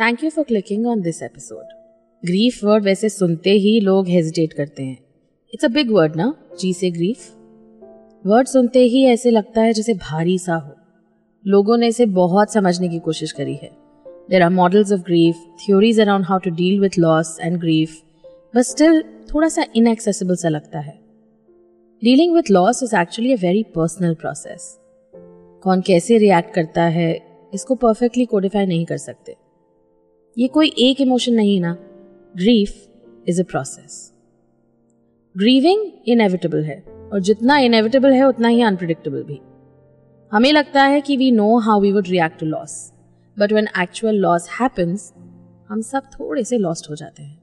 Thank you for clicking on this episode grief word वैसे सुनते ही लोग हेजिटेट करते हैं। इट्स अ बिग वर्ड ना? जी से ग्रीफ वर्ड सुनते ही ऐसे लगता है जैसे भारी सा हो। लोगों ने इसे बहुत समझने की कोशिश करी है। There are models of grief theories around how to deal with loss and grief but still थोड़ा सा इनएक्सेसिबल सा लगता है। Dealing with loss is actually a very personal process कौन कैसे रिएक्ट करता है, इसको परफेक्टली कोडिफाई नहीं कर सकते। ये कोई एक इमोशन नहीं है ना grief is a process grieving inevitable है और जितना इनएविटेबल है उतना ही अनप्रिडिक्टेबल भी हमें लगता है कि we know how we would react to loss but when actual loss happens हम सब थोड़े से लॉस्ट हो जाते हैं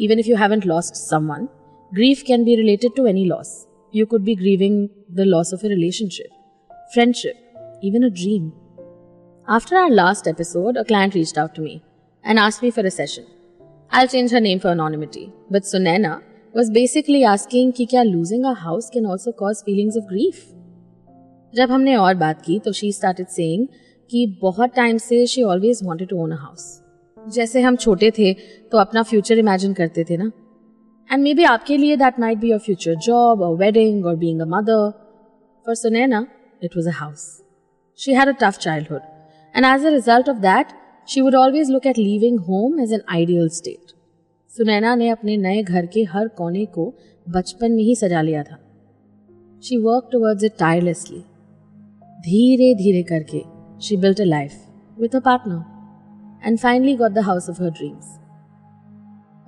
even if you haven't lost someone grief can be related to any loss. You could be grieving the loss of a relationship, friendship, even a dream. After our last episode, a client reached out to me and asked me for a session. I'll change her name for anonymity, but Sunena was basically asking कि क्या losing a house can also cause feelings of grief. जब हमने और बात की तो she started saying कि बहुत टाइम से she always wanted to own a house जैसे हम छोटे थे तो अपना फ्यूचर इमेजिन करते थे ना एंड मे बी आपके लिए that might be your future job और वेडिंग और being a mother for Sunaina it was a house she had a tough childhood and as a result of that she would always look at leaving home as an ideal state Sunaina ने अपने नए घर के हर कोने को बचपन में ही सजा लिया था। She work towards it tirelessly धीरे धीरे करके she built a life with a partner and finally got the house of her dreams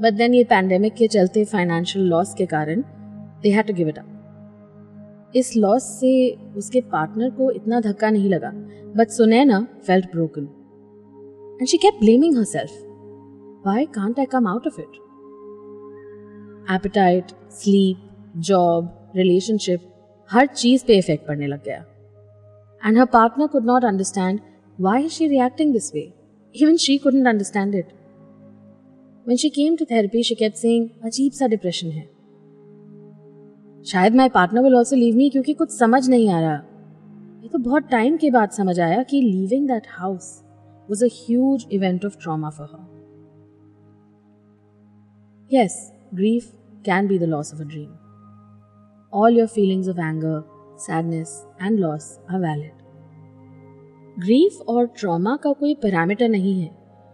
but then ये पैंडेमिक के चलते फाइनेंशियल लॉस के कारण they had to give it up इस loss से उसके पार्टनर को इतना धक्का नहीं लगा। But Sunaina felt broken and she kept blaming herself. Why can't I come out of it? Appetite, sleep, job, relationship, हर चीज़ पे इफ़ेक्ट पड़ने लग गया। And her partner could not understand why is she reacting this way even she couldn't understand it when she came to therapy she kept saying अजीब सा depression है. शायद my partner will also leave me क्योंकि कुछ समझ नहीं आ रहा। ये तो बहुत टाइम के बाद समझ आया कि leaving that house was an event of trauma for her yes grief can be the loss of a dream all your feelings of anger sadness and loss are valid grief और trauma का कोई parameter नहीं है।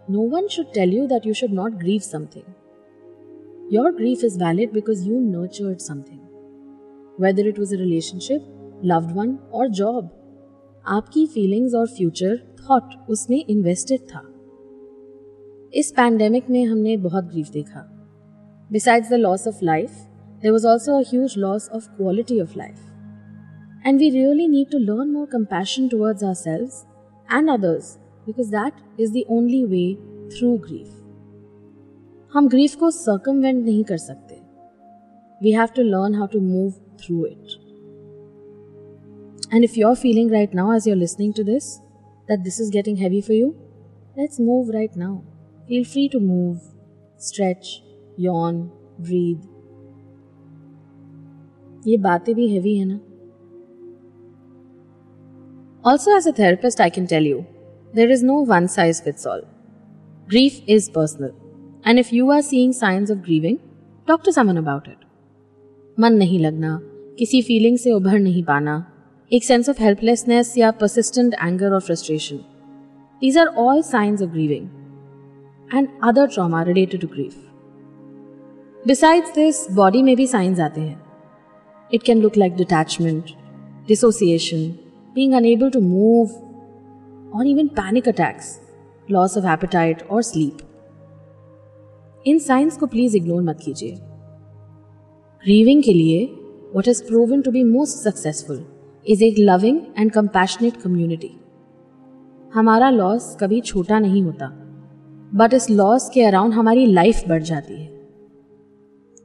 No one should tell you that you should not grieve something your grief is valid because you know nurtured something Whether it was a relationship, loved one, or job. आपकी feelings और future thought उसमें invested था। इस pandemic में हमने बहुत grief देखा। Besides the loss of life there was also huge loss of quality of life and we really need to learn more compassion towards ourselves and others because that is the only way through grief हम grief को circumvent नहीं कर सकते। We have to learn how to move Through it And if you're feeling right now as you're listening to this that this is getting heavy for you, let's move right now. Feel free to move, stretch, yawn, breathe. ये बातें भी heavy है ना Also, as a therapist, I can tell you there is no one size fits all. Grief is personal, and if you are seeing signs of grieving, talk to someone about it. मन नहीं लगना, किसी feeling से उभर नहीं पाना, एक sense of helplessness या परसिस्टेंट एंगर और frustration these are all signs of grieving and other trauma related to grief besides this body में भी साइंस आते हैं. It can look like detachment dissociation being unable to move और even panic attacks loss of appetite और sleep इन signs को please ignore मत कीजिए। ग्रीविंग के लिए what is proven to be most successful is एक लविंग एंड कंपैशनेट कम्युनिटी हमारा लॉस कभी छोटा नहीं होता बट इस लॉस के अराउंड हमारी लाइफ बढ़ जाती है।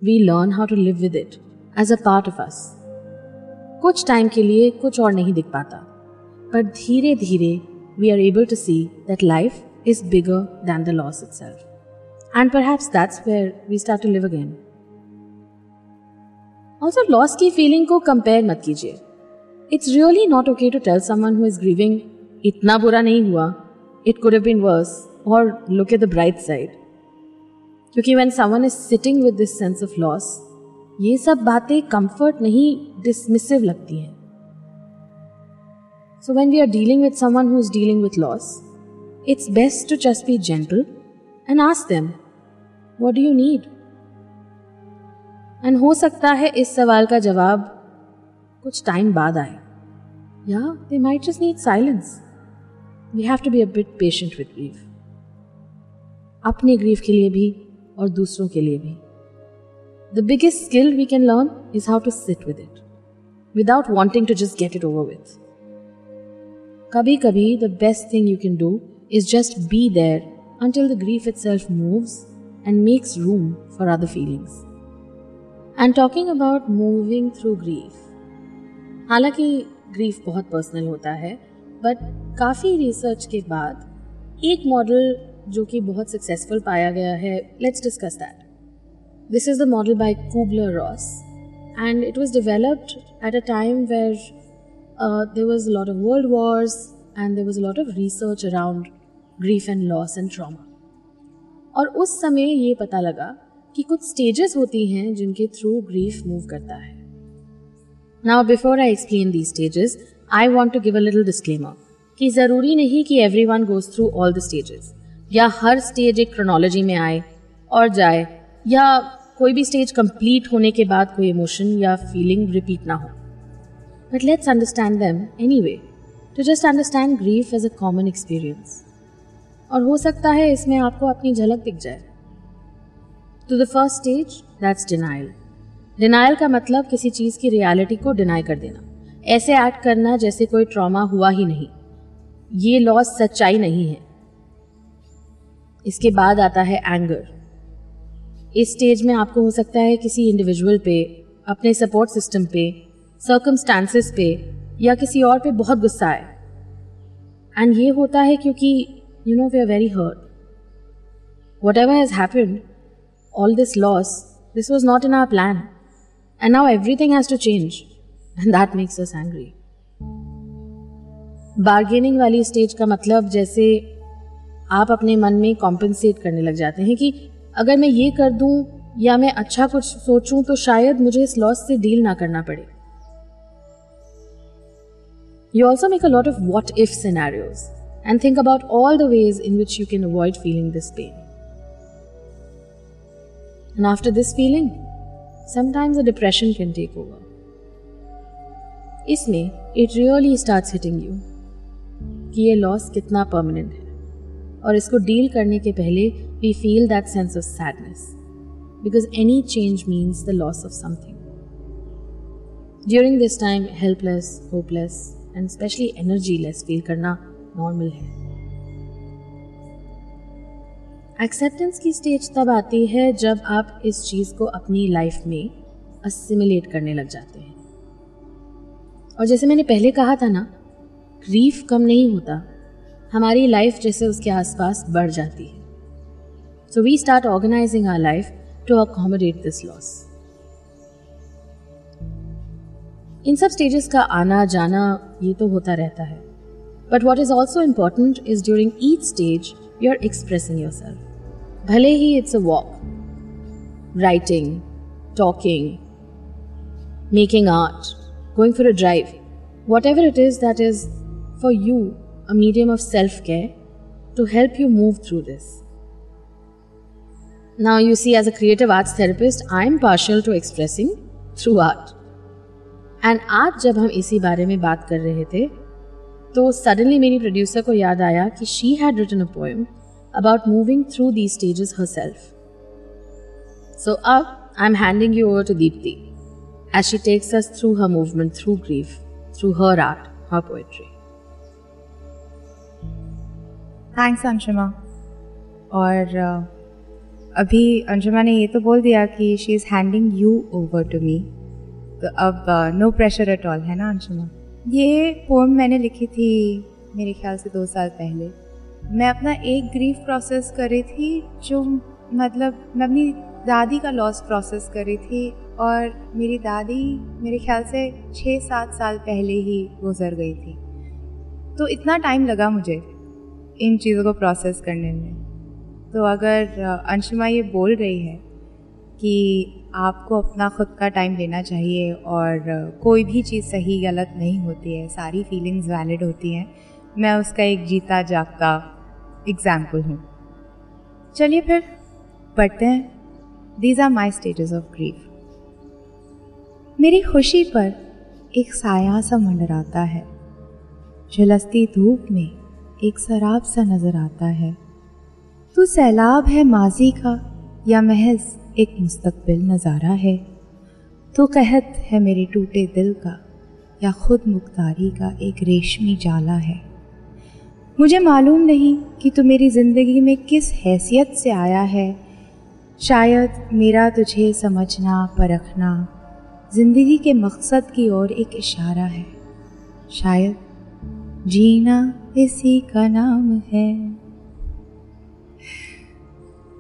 We learn how to live with it as a part of us कुछ टाइम के लिए कुछ और नहीं दिख पाता पर धीरे धीरे we are able to see that life is bigger than the loss itself and पर that's where we start to live again also loss की फीलिंग को कंपेयर मत कीजिए। It's really not okay to tell someone who is grieving इतना बुरा नहीं हुआ it could have been worse और look at the bright side क्योंकि when someone is sitting with this sense of loss ये सब बातें कंफर्ट नहीं डिसमिसिव लगती हैं। When we are dealing with someone who is dealing with loss it's best to just be gentle and ask them what do you need and हो सकता है इस सवाल का जवाब कुछ टाइम बाद आए। या they might just need silence we have to be a bit patient with grief अपने ग्रीफ के लिए भी और दूसरों के लिए भी। The biggest skill we can learn is how to sit with it without wanting to just get it over with कभी कभी the best thing you can do is just be there until the grief itself moves and makes room for other feelings. And talking about moving through grief हालाँकि grief बहुत personal होता है but काफ़ी research के बाद एक model जो कि बहुत सक्सेसफुल पाया गया है let's discuss that this is the model by Kubler Ross and it was developed at a time where there was lot of world wars and there was lot of research around grief and loss and trauma और उस समय ये पता लगा कि कुछ stages होती हैं जिनके थ्रू ग्रीफ मूव करता है। Now before I explain the stages I want to give a little disclaimer कि ज़रूरी नहीं कि everyone goes through all the stages या हर स्टेज एक क्रोनोलॉजी में आए और जाए, या कोई भी स्टेज कंप्लीट होने के बाद कोई इमोशन या फीलिंग रिपीट ना हो। But let's understand them anyway to just understand grief as a common experience और हो सकता है इसमें आपको अपनी झलक दिख जाए। To the first stage that's denial denial का मतलब किसी चीज़ की रियलिटी को डिनाई कर देना। ऐसे एक्ट करना जैसे कोई ट्रॉमा हुआ ही नहीं। ये लॉस सच्चाई नहीं है। इसके बाद आता है एंगर इस स्टेज में आपको हो सकता है किसी इंडिविजुअल पे, अपने सपोर्ट सिस्टम पे सर्कमस्टांसिस पे, या किसी और पे बहुत गुस्सा आए। एंड ये होता है क्योंकि you know we are very hurt whatever has happened all this loss, this was not in our plan. And now everything has to change. And that makes us angry. Bargaining वाली stage का मतलब जैसे आप अपने मन में compensate करने लग जाते हैं कि अगर मैं ये कर दूं या मैं अच्छा कुछ सोचूं तो शायद मुझे इस लॉस से डील ना करना पड़े You also make a lot of what if scenarios and think about all the ways in which you can avoid feeling this pain. And after this feeling, sometimes a depression can take over. इसमें it really start hitting you कि ये loss कितना permanent है। और इसको deal करने के पहले we feel that sense of sadness because any change means the loss of something during this time helpless hopeless and especially energy less feel करना नॉर्मल है। एक्सेप्टेंस की स्टेज तब आती है जब आप इस चीज़ को अपनी लाइफ में असिमिलेट करने लग जाते हैं। और जैसे मैंने पहले कहा था ना ग्रीफ कम नहीं होता। हमारी लाइफ जैसे उसके आसपास बढ़ जाती है। So we start organizing our life to accommodate this loss इन सब स्टेजेस का आना, जाना, ये तो होता रहता है। But what is also important is during each stage you are expressing yourself भले ही it's a walk writing talking making art going for a drive whatever it is that is for you a medium of self care to help you move through this. Now, you see, as a creative arts therapist, I am partial to expressing through art. And आज जब हम इसी बारे में बात कर रहे थे तो सडनली मेरी प्रोड्यूसर को याद आया कि she had written a poem about moving through the stages herself so अब I am handing you over to Deepti as she takes us through her movement through grief through her art her poetry thanks Anshuma और uh, अभी अंशुमा ने ये तो बोल दिया कि she is handing you over to me तो अब नो प्रेशर एट ऑल है ना अंशुमा ये पोम मैंने लिखी थी मेरे ख्याल से दो साल पहले मैं अपना एक ग्रीफ प्रोसेस कर रही थी जो मतलब मैं अपनी दादी का लॉस प्रोसेस कर रही थी और मेरी दादी मेरे ख्याल से छः सात साल पहले ही गुजर गई थी। तो इतना टाइम लगा मुझे इन चीज़ों को प्रोसेस करने में। तो अगर अंशुमा ये बोल रही है कि आपको अपना ख़ुद का टाइम लेना चाहिए और कोई भी चीज़ सही, गलत नहीं होती है, सारी फीलिंग्स वैलिड होती हैं, मैं उसका एक जीता जागता एग्ज़ाम्पल हूँ। चलिए फिर, पढ़ते हैं। These are my states of grief मेरी खुशी पर एक साया सा मंडराता है। झुलसती धूप में एक शराब सा नज़र आता है। तू सैलाब है माजी का या महज एक मुस्तकबिल नज़ारा है। तो कहत है मेरे टूटे दिल का या खुद मुख्तारी का एक रेशमी जाला है। मुझे मालूम नहीं कि तू मेरी ज़िंदगी में किस हैसियत से आया है। शायद मेरा तुझे समझना, परखना, ज़िंदगी के मकसद की ओर एक इशारा है। शायद जीना इसी का नाम है।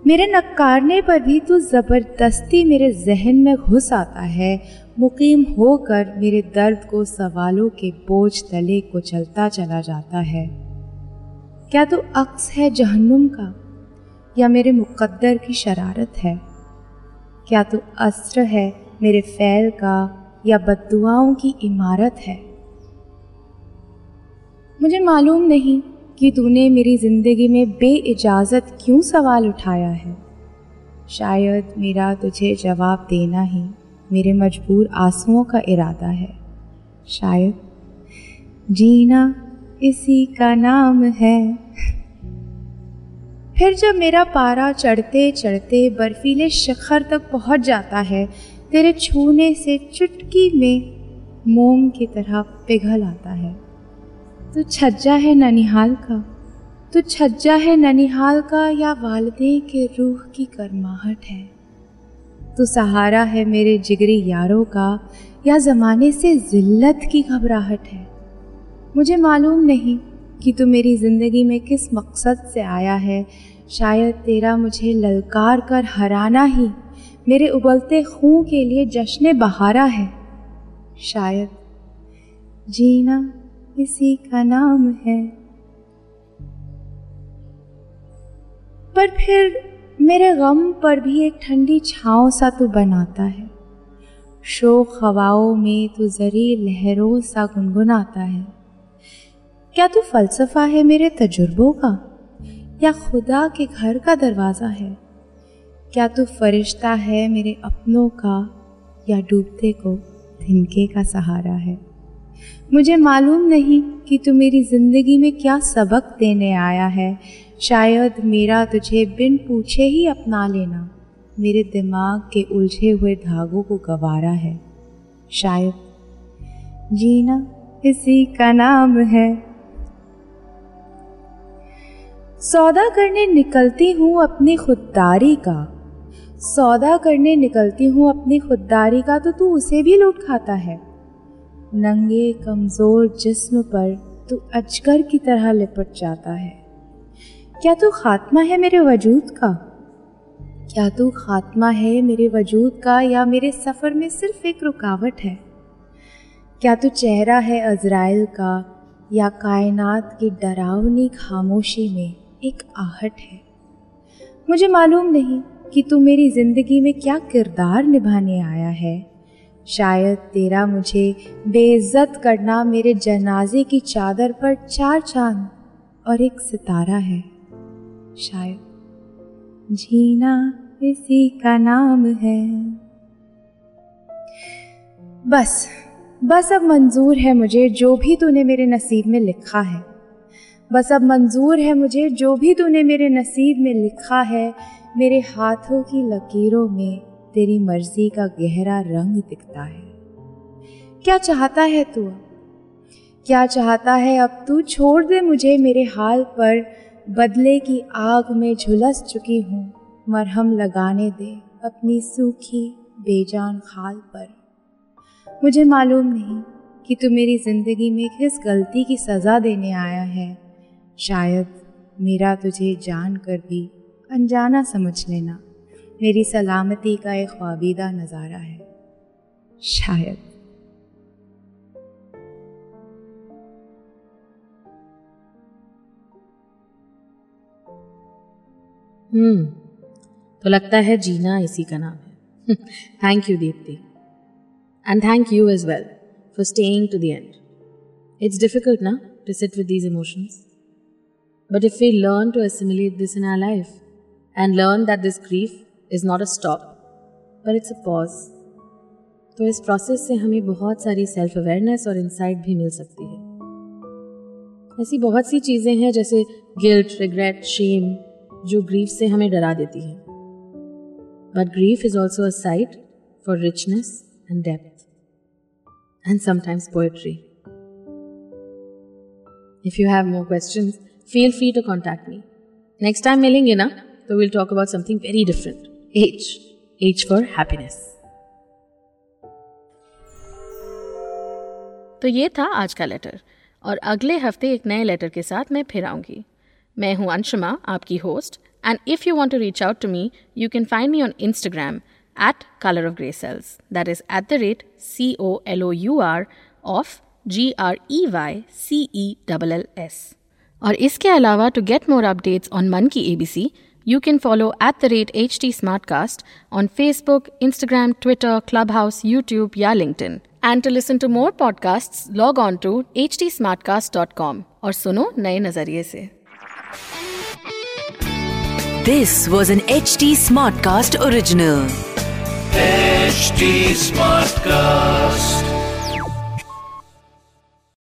मेरे नकारने पर भी तू ज़बरदस्ती मेरे जहन में घुस आता है। मुकीम होकर मेरे दर्द को सवालों के बोझ तले को चलता चला जाता है। क्या तू अक्स है जहन्नुम का? या मेरे मुकद्दर की शरारत है? क्या तू अस्त्र है मेरे फैल का? या बदुआओं की इमारत है? मुझे मालूम नहीं कि तूने मेरी ज़िंदगी में बे इजाज़त क्यों सवाल उठाया है। शायद मेरा तुझे जवाब देना ही मेरे मजबूर आंसुओं का इरादा है। शायद। जीना इसी का नाम है। फिर जब मेरा पारा चढ़ते चढ़ते बर्फीले शिखर तक पहुँच जाता है, तेरे छूने से चुटकी में मोम की तरह पिघल आता है। तो छज्जा है ननिहाल का तो छज्जा है ननिहाल का, या वालदे के रूह की करमाहट है। तो सहारा है मेरे जिगरी यारों का, या ज़माने से ज़िल्लत की घबराहट है। मुझे मालूम नहीं कि तू मेरी ज़िंदगी में किस मकसद से आया है। शायद तेरा मुझे ललकार कर हराना ही मेरे उबलते खून के लिए जश्न बहारा है। शायद जीना इसी का नाम है। पर फिर मेरे गम पर भी एक ठंडी छाँव सा तू बनाता है। शोक हवाओं में तू जरी लहरों सा गुनगुनाता है। क्या तू फलसफा है मेरे तजुर्बों का? या खुदा के घर का दरवाज़ा है? क्या तू फरिश्ता है मेरे अपनों का? या डूबते को तिनके का सहारा है? मुझे मालूम नहीं कि तू मेरी ज़िंदगी में क्या सबक देने आया है। शायद मेरा तुझे बिन पूछे ही अपना लेना मेरे दिमाग के उलझे हुए धागों को गवारा है। शायद जीना इसी का नाम है। सौदा करने निकलती हूँ अपनी खुददारी का। सौदा करने निकलती हूँ अपनी खुददारी का तो तू उसे भी लूट खाता है। नंगे कमज़ोर जिस्म पर तू अजगर की तरह लिपट जाता है। क्या तू खात्मा है मेरे वजूद का? क्या तू खात्मा है मेरे वजूद का या मेरे सफ़र में सिर्फ़ एक रुकावट है? क्या तू चेहरा है अजराइल का या कायनात की डरावनी खामोशी में? एक आहट है। मुझे मालूम नहीं कि तू मेरी ज़िंदगी में क्या किरदार निभाने आया है। शायद तेरा मुझे बेइज्जत करना मेरे जनाजे की चादर पर चार चाँद और एक सितारा है। शायद जीना इसी का नाम है। बस बस अब मंजूर है मुझे जो भी तूने मेरे नसीब में लिखा है। बस अब मंजूर है मुझे, जो भी तूने मेरे नसीब में लिखा है, मेरे हाथों की लकीरों में तेरी मर्ज़ी का गहरा रंग दिखता है। क्या चाहता है तू क्या चाहता है अब तू? छोड़ दे मुझे, मेरे हाल पर बदले की आग में झुलस चुकी हूँ। मरहम लगाने दे अपनी सूखी, बेजान खाल पर। मुझे मालूम नहीं कि तू मेरी ज़िंदगी में किस गलती की सज़ा देने आया है। शायद मेरा तुझे जान कर भी अनजाना समझ लेना मेरी सलामती का एक ख्वाबीदा नज़ारा है। शायद। हम्म तो लगता है जीना इसी का नाम है। Thank you Deepti and thank you as well for staying to the end it's difficult ना to sit with these emotions But if we learn to assimilate this in our life and learn that this grief is not a stop, but it's a pause, तो इस process से हमें बहुत सारी self awareness और insight भी मिल सकती है। ऐसी बहुत सी चीज़ें हैं जैसे गिल्ट रिग्रेट शेम जो ग्रीफ से हमें डरा देती है। But grief is also a site for richness and depth and sometimes poetry if you have more questions feel free to contact me. Next time मिलेंगे ना तो we'll talk about something very different. H. H for happiness. तो ये था आज का letter और अगले हफ्ते एक नए लेटर के साथ मैं फिर आऊंगी मैं हूं अंशुमा आपकी host and if you want to reach out to me you can find me on Instagram at color of gray cells that is at the rate c o l o u r of g r e y c e l l s और इसके अलावा to get more updates on Mann Ki ABC you can follow at the rate H T Smartcast on Facebook Instagram Twitter Clubhouse YouTube या LinkedIn and to listen to more podcast log on to H T dot com और सुनो नए नज़रिए से. This was an H T Smartcast original HT Smartcast.